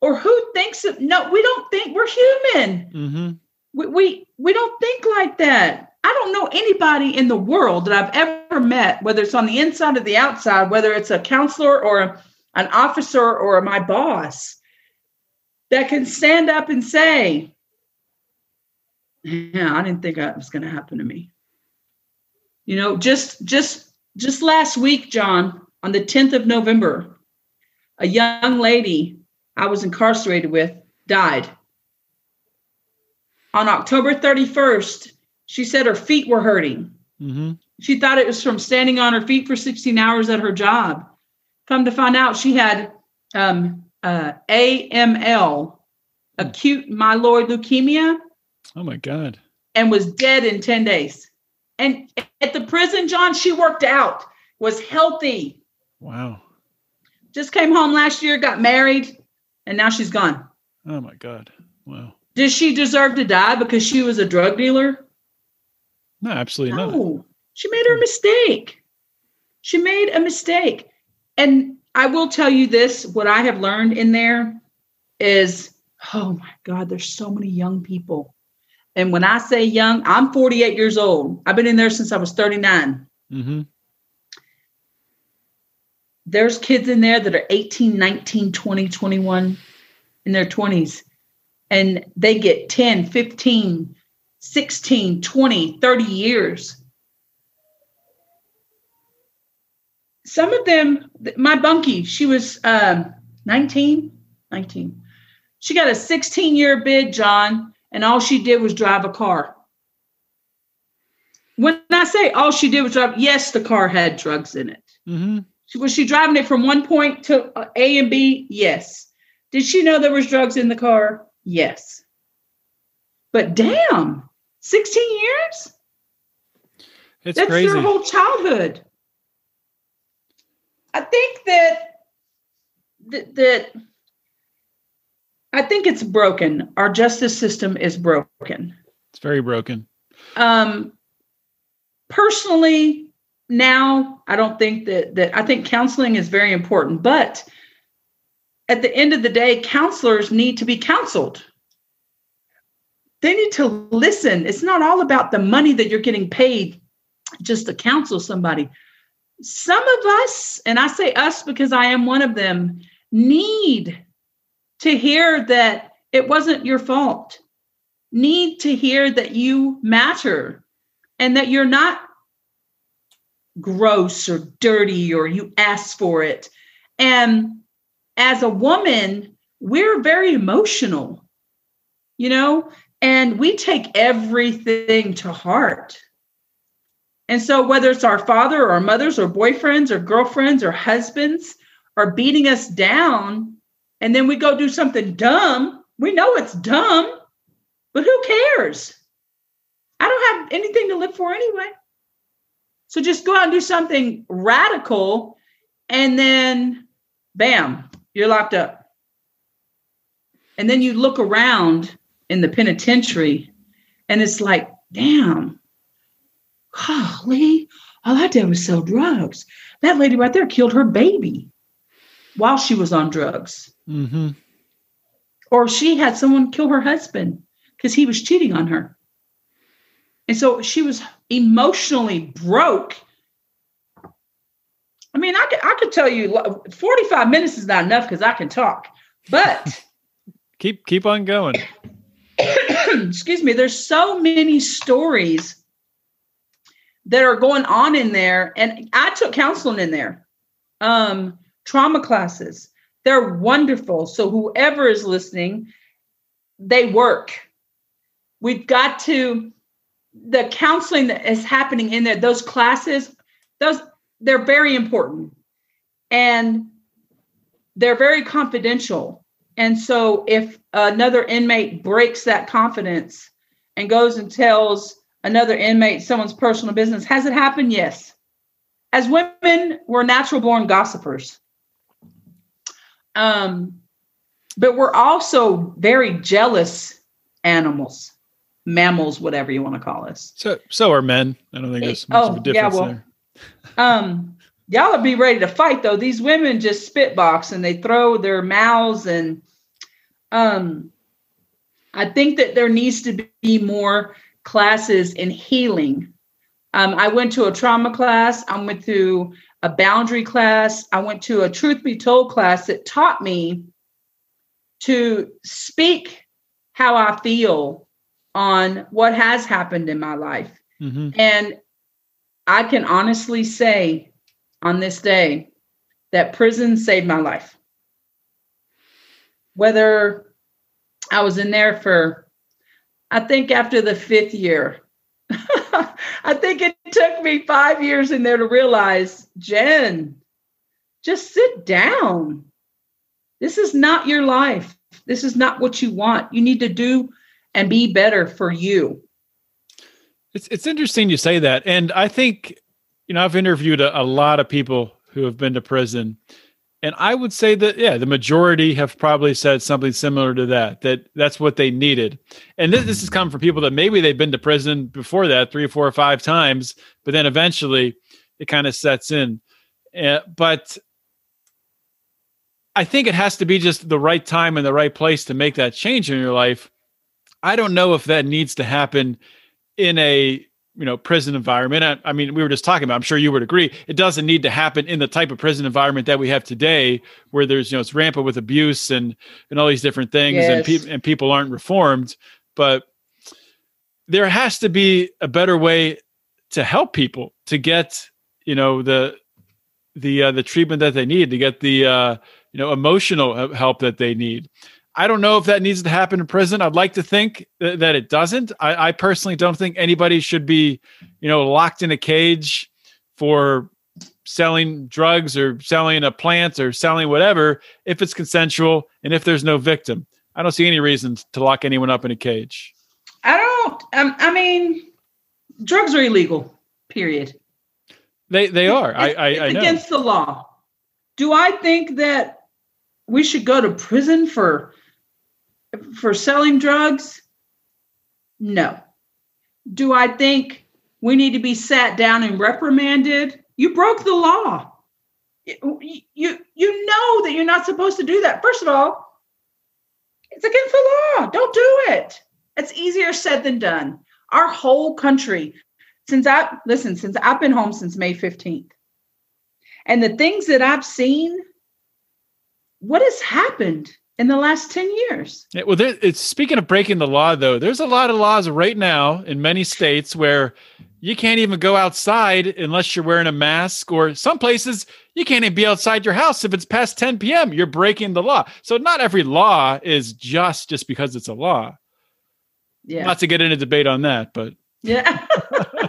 [SPEAKER 3] Or who thinks of no, we don't think we're human
[SPEAKER 1] Mhm.
[SPEAKER 3] we, we we don't think like that. I don't know anybody in the world that I've ever met, whether it's on the inside or the outside, whether it's a counselor or an officer or my boss, that can stand up and say, yeah, I didn't think that was going to happen to me. You know, just just just last week, John, on the 10th of November, a young lady I was incarcerated with died. On October 31st, she said her feet were hurting.
[SPEAKER 1] Mm-hmm.
[SPEAKER 3] She thought it was from standing on her feet for 16 hours at her job. Come to find out, she had um, uh, AML, acute myeloid leukemia,
[SPEAKER 1] Oh my God.
[SPEAKER 3] and was dead in 10 days. And at the prison, John, she worked out, was healthy,
[SPEAKER 1] Wow.
[SPEAKER 3] just came home last year, got married, and now she's gone.
[SPEAKER 1] Oh my God. Wow.
[SPEAKER 3] Did she deserve to die because she was a drug dealer?
[SPEAKER 1] No, absolutely not.
[SPEAKER 3] She made her mistake. She made a mistake. And I will tell you this what I have learned in there is oh my God, there's so many young people. And when I say young, I'm 48 years old. I've been in there since I was 39.
[SPEAKER 1] Mm-hmm.
[SPEAKER 3] There's kids in there that are 18, 19, 20, 21 in their 20s. And they get 10, 15, 16, 20, 30 years. Some of them, my bunkie, she was um, 19, 19. She got a 16 year bid, John, and all she did was drive a car. When I say all she did was drive, yes, the car had drugs in it.
[SPEAKER 1] Mm-hmm.
[SPEAKER 3] Was she driving it from one point to uh, A and B? Yes. Did she know there was drugs in the car? Yes. But damn, 16 years?
[SPEAKER 1] It's
[SPEAKER 3] That's
[SPEAKER 1] crazy.
[SPEAKER 3] their whole childhood. I think that, that that I think it's broken. Our justice system is broken.
[SPEAKER 1] it's very broken.
[SPEAKER 3] Um, personally, now I don't think that that I think counseling is very important, but at the end of the day, counselors need to be counseled. They need to listen. It's not all about the money that you're getting paid just to counsel somebody. Some of us, and I say us because I am one of them, need to hear that it wasn't your fault, need to hear that you matter and that you're not gross or dirty or you asked for it. And as a woman, we're very emotional, you know, and we take everything to heart. And so, whether it's our father or our mothers or boyfriends or girlfriends or husbands are beating us down, and then we go do something dumb, we know it's dumb, but who cares? I don't have anything to live for anyway. So just go out and do something radical, and then bam, you're locked up. And then you look around in the penitentiary, and it's like, damn, golly, all I did was sell drugs. That lady right there killed her baby while she was on drugs.
[SPEAKER 1] Mm-hmm.
[SPEAKER 3] Or she had someone kill her husband because he was cheating on her. And so she was emotionally broke. I mean, I could, I could tell you 45 minutes is not enough because I can talk. But
[SPEAKER 1] Keep keep on going.
[SPEAKER 3] excuse me, there's so many stories that are going on in there. And I took counseling in there, um, trauma classes. They're wonderful. So whoever is listening, they work. We've got to the counseling that is happening in there, those classes, those they're very important. And they're very confidential. And so if another inmate breaks that confidence and goes and tells another inmate someone's personal business, has it happened? Yes. As women, we're natural born gossipers. Um, but we're also very jealous animals, mammals, whatever you want to call us.
[SPEAKER 1] So so are men. I don't think there's much of a
[SPEAKER 3] Oh, yeah,
[SPEAKER 1] difference
[SPEAKER 3] well,
[SPEAKER 1] there.
[SPEAKER 3] Um, y'all would be ready to fight though. These women just spitbox and they throw their mouths and um I think that there needs to be more classes in healing. Um, I went to a trauma class, I went to a boundary class, I went to a truth be told class that taught me to speak how I feel on what has happened in my life. Mm-hmm. And I can honestly say on this day that prison saved my life. Whether I was in there for, I think after the fifth year, I think it took me five years in there to realize, Jen, just sit down. This is not your life. This is not what you want. You need to do and be better for you.
[SPEAKER 1] It's it's interesting you say that, and I think you know I've interviewed a, a lot of people who have been to prison, and I would say that yeah, the majority have probably said something similar to that. That that's what they needed, and this, this has come from people that maybe they've been to prison before that three, four, or five times, but then eventually it kind of sets in. Uh, but I think it has to be just the right time and the right place to make that change in your life. I don't know if that needs to happen in a you know prison environment. I, I, mean, we were just talking about. I'm sure you would agree. It doesn't need to happen in the type of prison environment that we have today, where there's you know it's rampant with abuse and and all these different things, yes. and pe- and people aren't reformed. But there has to be a better way to help people to get you know the the uh, the treatment that they need to get the uh, you know emotional help that they need i don't know if that needs to happen in prison. I'd like to think th- that it doesn't. I, I personally don't think anybody should be you know locked in a cage for selling drugs or selling a plant or selling whatever if it's consensual and if there's no victim. I don't see any reason to lock anyone up in a cage.
[SPEAKER 3] I don't um, i mean drugs are illegal period.
[SPEAKER 1] They they are.
[SPEAKER 3] It's,
[SPEAKER 1] i i,
[SPEAKER 3] I
[SPEAKER 1] know.
[SPEAKER 3] against the law. Do i think that we should go to prison for for selling drugs? No. Do I think we need to be sat down and reprimanded? You broke the law. You, you, you know that you're not supposed to do that. First of all, it's against the law. Don't do it. It's easier said than done. Our whole country, since I listen, since I've been home since May 15th, and the things that I've seen what has happened in the last 10 years?
[SPEAKER 1] Yeah, well, there, it's speaking of breaking the law, though, there's a lot of laws right now in many states where you can't even go outside unless you're wearing a mask, or some places you can't even be outside your house if it's past 10 p.m. You're breaking the law. So not every law is just just because it's a law. Yeah. Not to get into debate on that, but
[SPEAKER 3] yeah.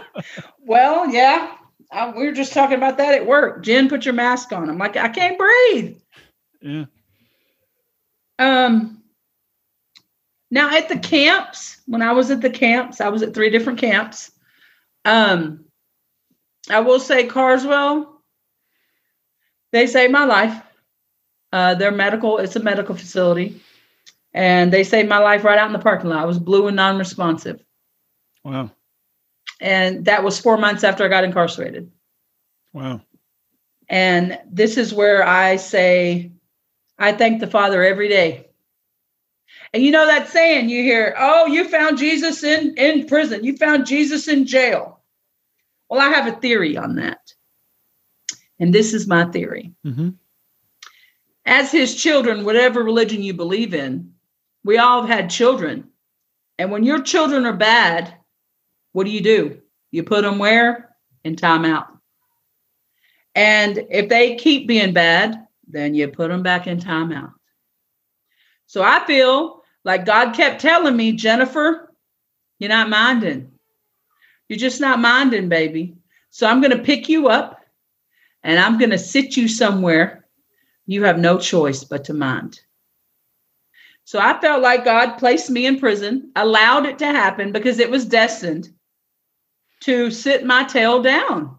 [SPEAKER 3] well, yeah. I, we were just talking about that at work. Jen, put your mask on. I'm like, I can't breathe.
[SPEAKER 1] Yeah.
[SPEAKER 3] Um. Now at the camps, when I was at the camps, I was at three different camps. Um, I will say Carswell, they saved my life. Uh, they're medical, it's a medical facility. And they saved my life right out in the parking lot. I was blue and non-responsive.
[SPEAKER 1] Wow.
[SPEAKER 3] And that was four months after I got incarcerated.
[SPEAKER 1] Wow.
[SPEAKER 3] And this is where I say I thank the Father every day. And you know that saying you hear, oh, you found Jesus in, in prison, you found Jesus in jail. Well, I have a theory on that. And this is my theory. Mm-hmm. As his children, whatever religion you believe in, we all have had children. And when your children are bad, what do you do? You put them where? In timeout. And if they keep being bad, then you put them back in timeout. So I feel like God kept telling me, Jennifer, you're not minding. You're just not minding, baby. So I'm going to pick you up and I'm going to sit you somewhere. You have no choice but to mind. So I felt like God placed me in prison, allowed it to happen because it was destined to sit my tail down.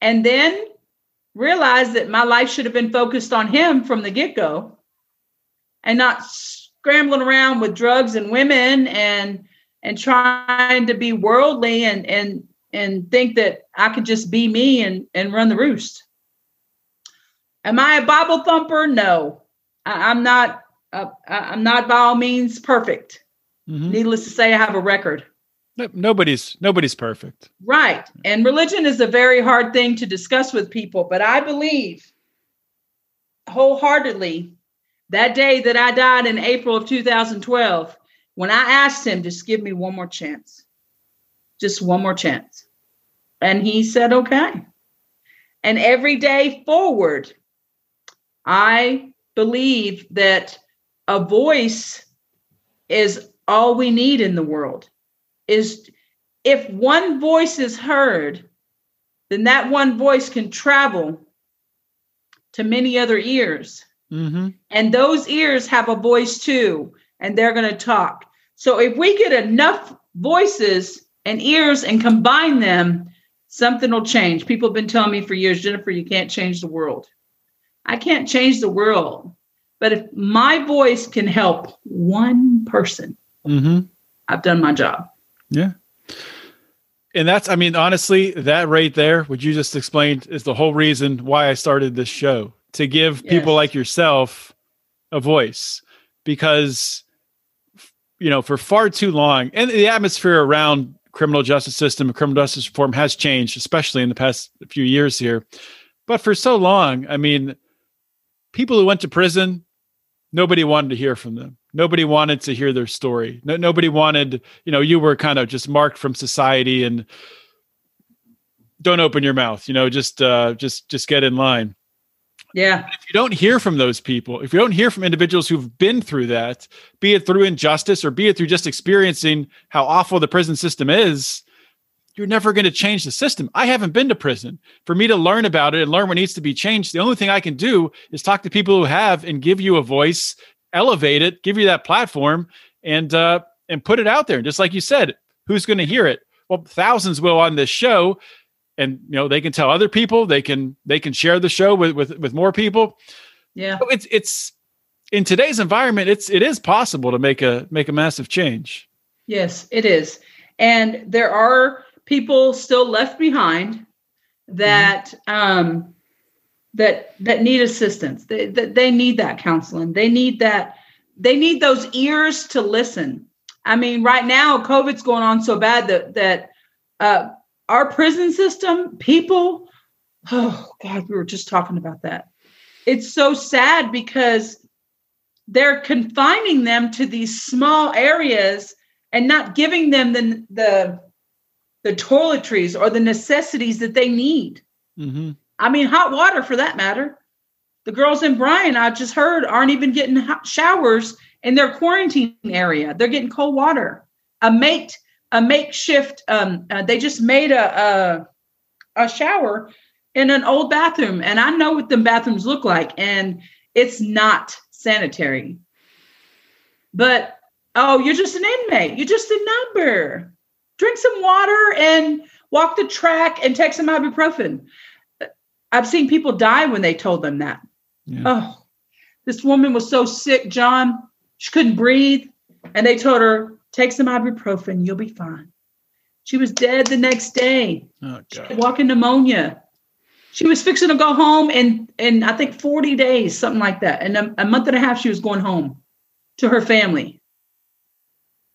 [SPEAKER 3] And then realized that my life should have been focused on him from the get go and not scrambling around with drugs and women and and trying to be worldly and and and think that I could just be me and and run the roost. Am I a Bible thumper? No, I, am not. Uh, I'm not by all means perfect. Mm-hmm. Needless to say, I have a record.
[SPEAKER 1] Nobody's nobody's perfect.
[SPEAKER 3] Right. And religion is a very hard thing to discuss with people, but I believe wholeheartedly that day that I died in April of 2012, when I asked him, just give me one more chance, just one more chance. And he said, okay. And every day forward, I believe that a voice is all we need in the world. Is if one voice is heard, then that one voice can travel to many other ears.
[SPEAKER 1] Mm-hmm.
[SPEAKER 3] And those ears have a voice too, and they're going to talk. So if we get enough voices and ears and combine them, something will change. People have been telling me for years, Jennifer, you can't change the world. I can't change the world. But if my voice can help one person,
[SPEAKER 1] Mm-hmm.
[SPEAKER 3] I've done my job.
[SPEAKER 1] Yeah. And that's, I mean, honestly, that right there, what you just explained, is the whole reason why I started this show to give people like yourself a voice. Because, you know, for far too long, and the atmosphere around criminal justice system and criminal justice reform has changed, especially in the past few years here. But for so long, I mean, people who went to prison, nobody wanted to hear from them. Nobody wanted to hear their story. No, nobody wanted, you know, you were kind of just marked from society and don't open your mouth, you know, just uh just just get in line.
[SPEAKER 3] Yeah.
[SPEAKER 1] If you don't hear from those people, if you don't hear from individuals who've been through that, be it through injustice or be it through just experiencing how awful the prison system is, you're never going to change the system. I haven't been to prison. For me to learn about it and learn what needs to be changed, the only thing I can do is talk to people who have and give you a voice, elevate it, give you that platform, and uh, and put it out there. Just like you said, who's going to hear it? Well, thousands will on this show, and you know they can tell other people. They can they can share the show with with with more people.
[SPEAKER 3] Yeah.
[SPEAKER 1] So it's it's in today's environment. It's it is possible to make a make a massive change.
[SPEAKER 3] Yes, it is. And there are people still left behind that um that that need assistance. They that they need that counseling. They need that they need those ears to listen. I mean, right now COVID's going on so bad that that uh our prison system, people, oh God, we were just talking about that. It's so sad because they're confining them to these small areas and not giving them the the the toiletries or the necessities that they need.
[SPEAKER 1] Mm-hmm.
[SPEAKER 3] I mean, hot water for that matter. The girls in Bryan, I just heard, aren't even getting showers in their quarantine area. They're getting cold water. A mate, a makeshift. Um, uh, they just made a, a a shower in an old bathroom, and I know what the bathrooms look like, and it's not sanitary. But oh, you're just an inmate. You're just a number. Drink some water and walk the track and take some ibuprofen. I've seen people die when they told them that.
[SPEAKER 1] Yeah.
[SPEAKER 3] Oh, this woman was so sick, John. She couldn't breathe. And they told her, take some ibuprofen, you'll be fine. She was dead the next day,
[SPEAKER 1] Oh God.
[SPEAKER 3] walking pneumonia. She was fixing to go home in, in I think 40 days, something like that. And a, a month and a half, she was going home to her family.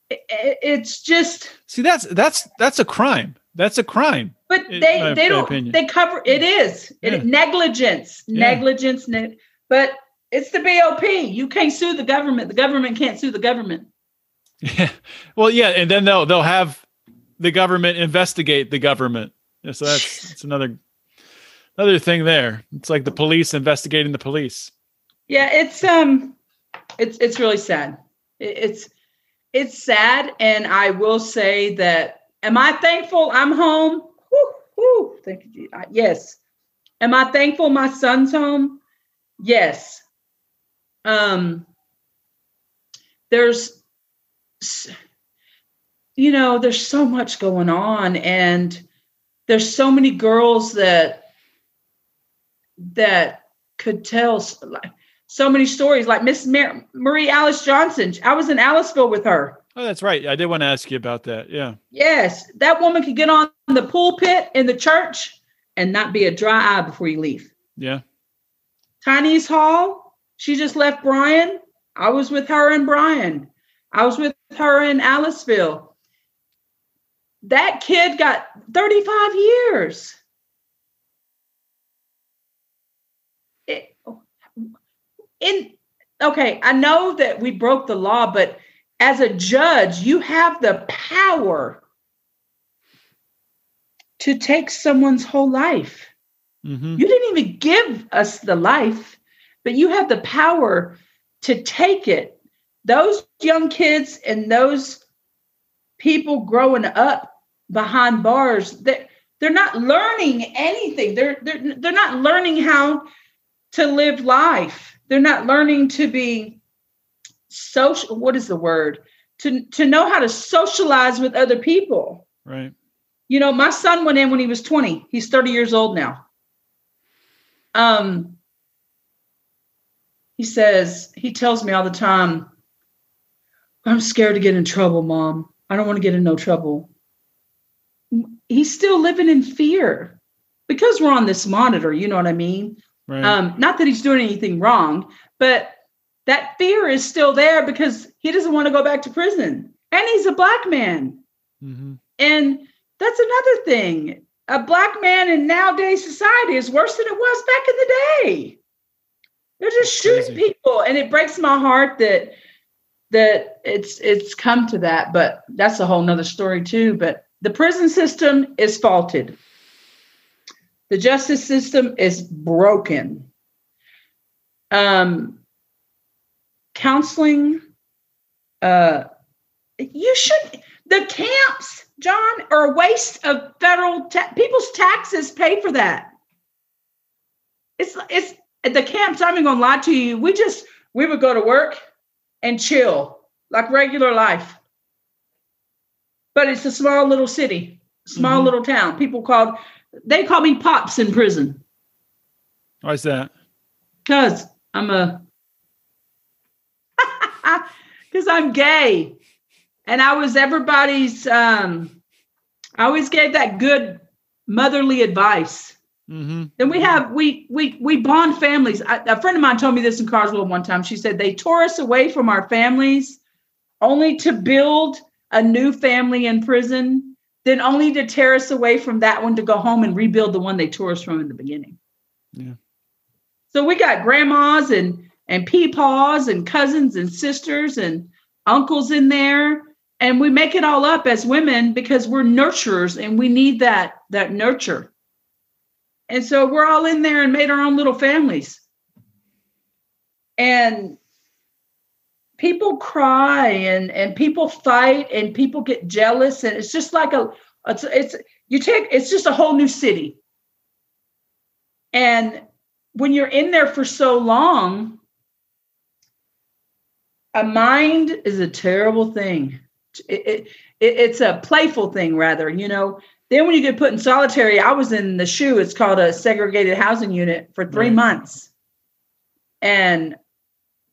[SPEAKER 3] It- it- it's just,
[SPEAKER 1] See, that's that's that's a crime. That's a crime.
[SPEAKER 3] But
[SPEAKER 1] In
[SPEAKER 3] they they don't
[SPEAKER 1] opinion.
[SPEAKER 3] they cover it is it negligence
[SPEAKER 1] Yeah.
[SPEAKER 3] negligence ne- but it's the BOP. You can't sue the government. The government can't sue the government.
[SPEAKER 1] Yeah. Well, yeah, and then they'll they'll have the government investigate the government. Yeah, so that's that's another another thing there. It's like the police investigating the police.
[SPEAKER 3] Yeah, it's um, it's it's really sad. It- It's it's sad, and I will say that. Am I thankful I'm home? Woo, thank you. Uh, Yes. Am I thankful my son's home? Yes. Um. There's, you know, there's so much going on, and there's so many girls that that could tell so many stories like miss Mar- marie alice johnson i was in aliceville with her
[SPEAKER 1] Oh, that's right. I did want to ask you about that. Yeah.
[SPEAKER 3] yes that woman could get on the pulpit in the church and not be a dry eye before you leave
[SPEAKER 1] Yeah.
[SPEAKER 3] tiny's hall she just left Bryan i was with her and Bryan i was with her in aliceville that kid got 35 years It- oh, in okay i know that we broke the law but as a judge, you have the power to take someone's whole life.
[SPEAKER 1] Mm-hmm.
[SPEAKER 3] You didn't even give us the life, but you have the power to take it. Those young kids and those people growing up behind bars, they're, they're not learning anything. They're, they're, they're not learning how to live life. They're not learning to be social. What is the word? To, to know how to socialize with other people.
[SPEAKER 1] Right.
[SPEAKER 3] You know, my son went in when he was 20. He's 30 years old now. Um, he says, he tells me all the time, I'm scared to get in trouble, mom. I don't want to get in no trouble. He's still living in fear because we're on this monitor, you know what I mean?
[SPEAKER 1] Right.
[SPEAKER 3] Um, not that he's doing anything wrong, but that fear is still there because he doesn't want to go back to prison. And he's a black man.
[SPEAKER 1] mm-hmm.
[SPEAKER 3] And that's another thing. A black man in nowadays society is worse than it was back in the day. They're just shooting people, and it breaks my heart that that it's it's come to that. But that's a whole nother story too. But the prison system is faulted. The justice system is broken. Um, counseling. Uh, you should the camps john are a waste of federal ta- people's taxes pay for that it's it's the camps i'm not gonna lie to you we just we would go to work and chill like regular life but it's a small little city small
[SPEAKER 1] Mhm.
[SPEAKER 3] little town people called they call me pops in prison
[SPEAKER 1] Why is that?
[SPEAKER 3] because i'm a because i'm gay. And i was everybody's um i always gave that good motherly advice.
[SPEAKER 1] Mm-hmm.
[SPEAKER 3] then we have we we we bond families. I, a friend of mine told me this in carswell one time. She said they tore us away from our families only to build a new family in prison then only to tear us away from that one to go home and rebuild the one they tore us from in the beginning.
[SPEAKER 1] Yeah.
[SPEAKER 3] so we got grandmas and and peepaws and cousins and sisters and uncles in there. And we make it all up as women because we're nurturers and we need that that nurture. And so we're all in there and made our own little families. And people cry and and people fight and people get jealous. And it's just like a it's it's you take it's just a whole new city. And when you're in there for so long a mind is a terrible thing it, it, it- it's a playful thing rather you know then when you get put in solitary i was in the shoe it's called a segregated housing unit for three
[SPEAKER 1] Right.
[SPEAKER 3] months and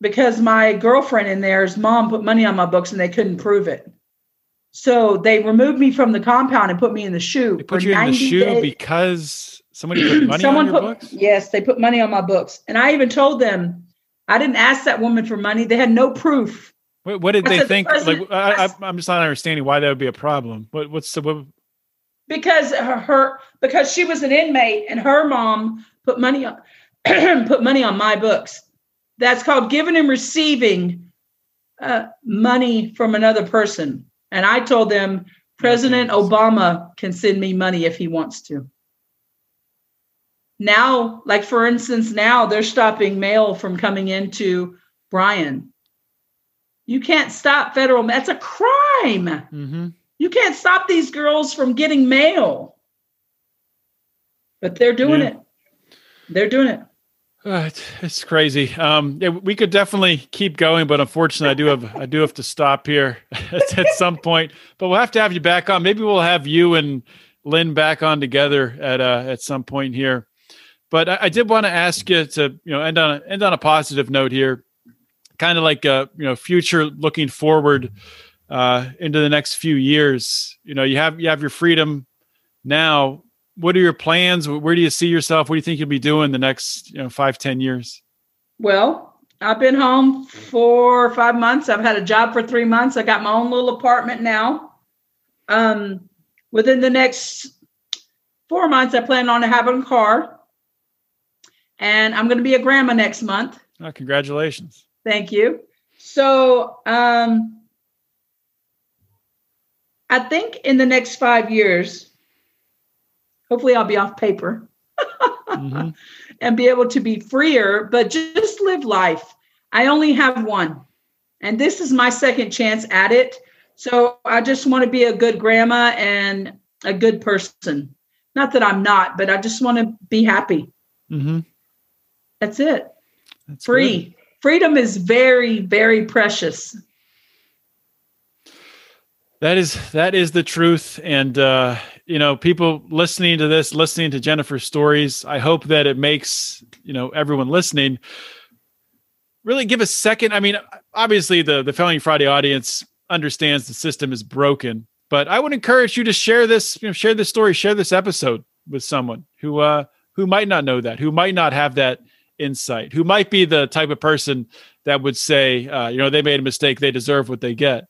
[SPEAKER 3] because my girlfriend in there's mom put money on my books and they couldn't prove it so they removed me from the compound and put me in the shoe
[SPEAKER 1] They put you in the shoe
[SPEAKER 3] days.
[SPEAKER 1] because somebody put money
[SPEAKER 3] Someone
[SPEAKER 1] on your
[SPEAKER 3] put
[SPEAKER 1] books.
[SPEAKER 3] yes, they put money on my books, and I even told them I didn't ask that woman for money. They had no proof
[SPEAKER 1] What, what did
[SPEAKER 3] I
[SPEAKER 1] they
[SPEAKER 3] said the
[SPEAKER 1] think? Like, I, I, I'm just not understanding why that would be a problem. What, what's the what,
[SPEAKER 3] because her, her because she was an inmate and her mom put money on put money on my books. That's called giving and receiving uh, money from another person. And I told them President Obama can send me money if he wants to. Now, like for instance, now they're stopping mail from coming into Bryan. You can't stop federal. That's a crime.
[SPEAKER 1] mm-hmm.
[SPEAKER 3] You can't stop these girls from getting mail. But they're doing
[SPEAKER 1] Yeah.
[SPEAKER 3] it. They're doing it.
[SPEAKER 1] Uh, it's, it's crazy. Um, yeah, we could definitely keep going, but unfortunately, I do have I do have to stop here at, at some point. But we'll have to have you back on. Maybe we'll have you and Lyn back on together at uh, at some point here. But I, I did want to ask you to you know end on a, end on a positive note here, kind of like a you know future looking forward uh, into the next few years. You know, you have you have your freedom now what are your plans? Where do you see yourself? What do you think you'll be doing the next, you know, five, ten years?
[SPEAKER 3] Well, I've been home for five months. I've had a job for three months. I got my own little apartment now. Um, within the next four months, I plan on having a car. And I'm going to be a grandma next month.
[SPEAKER 1] Oh, congratulations.
[SPEAKER 3] Thank you. So, um, I think in the next five years, hopefully I'll be off paper mm-hmm. and be able to be freer, but just live life. I only have one, and this is my second chance at it. So I just want to be a good grandma and a good person. Not that I'm not, but I just want to be happy. Mm-hmm. That's it. That's Free. Good. Freedom is very, very precious.
[SPEAKER 1] That is that is the truth, and uh, you know, people listening to this, listening to Jennifer's stories. I hope that it makes you know everyone listening really give a second. I mean, obviously, the the Felony Friday audience understands the system is broken, but I would encourage you to share this, you know, share this story, share this episode with someone who uh, who might not know that, who might not have that insight, who might be the type of person that would say, uh, you know, they made a mistake, they deserve what they get.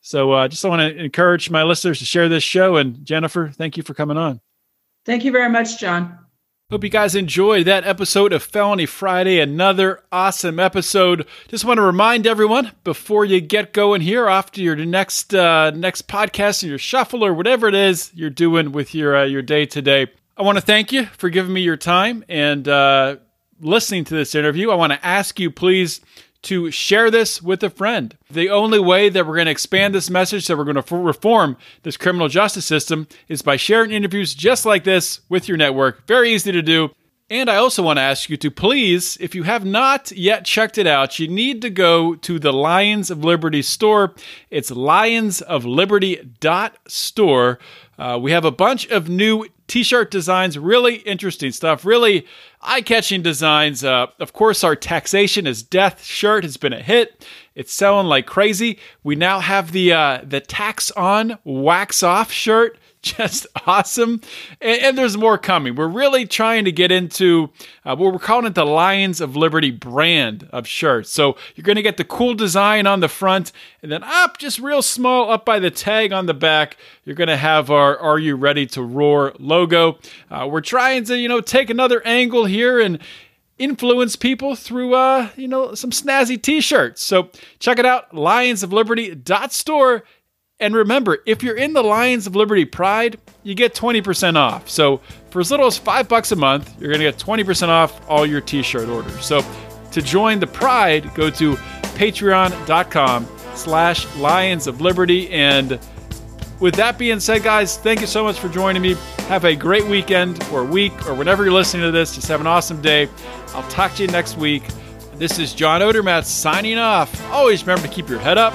[SPEAKER 1] So, uh, just want to encourage my listeners to share this show. And Jennifer, thank you for coming on.
[SPEAKER 3] Thank you very much, John.
[SPEAKER 1] Hope you guys enjoyed that episode of Felony Friday. Another awesome episode. Just want to remind everyone before you get going here, off to your next uh, next podcast or your shuffle or whatever it is you're doing with your uh, your day today. I want to thank you for giving me your time and uh, listening to this interview. I want to ask you, please to share this with a friend. The only way that we're going to expand this message, that we're going to reform this criminal justice system, is by sharing interviews just like this with your network. Very easy to do. And I also want to ask you to please, if you have not yet checked it out, you need to go to the Lions of Liberty store. It's lionsofliberty.store. Uh, we have a bunch of new t-shirt designs really interesting stuff really eye-catching designs. Uh, of course our taxation is death shirt has been a hit. It's selling like crazy. We now have the uh, the tax on wax off shirt just awesome. And, and, there's more coming. We're really trying to get into uh, what we're calling it the Lions of Liberty brand of shirts. So you're going to get the cool design on the front, and then up just real small up by the tag on the back, you're going to have our Are You Ready to Roar logo. Uh, we're trying to, you know, take another angle here and influence people through uh you know some snazzy t-shirts so check it out lionsofliberty.store and remember, if you're in the Lions of Liberty Pride, you get 20% off. So for as little as five bucks a month, you're going to get 20% off all your t-shirt orders. So to join the Pride, go to patreon.com slash Lions of Liberty. And with that being said, guys, thank you so much for joining me. Have a great weekend or week or whenever you're listening to this. Just have an awesome day. I'll talk to you next week. This is John Odermatt signing off. Always remember to keep your head up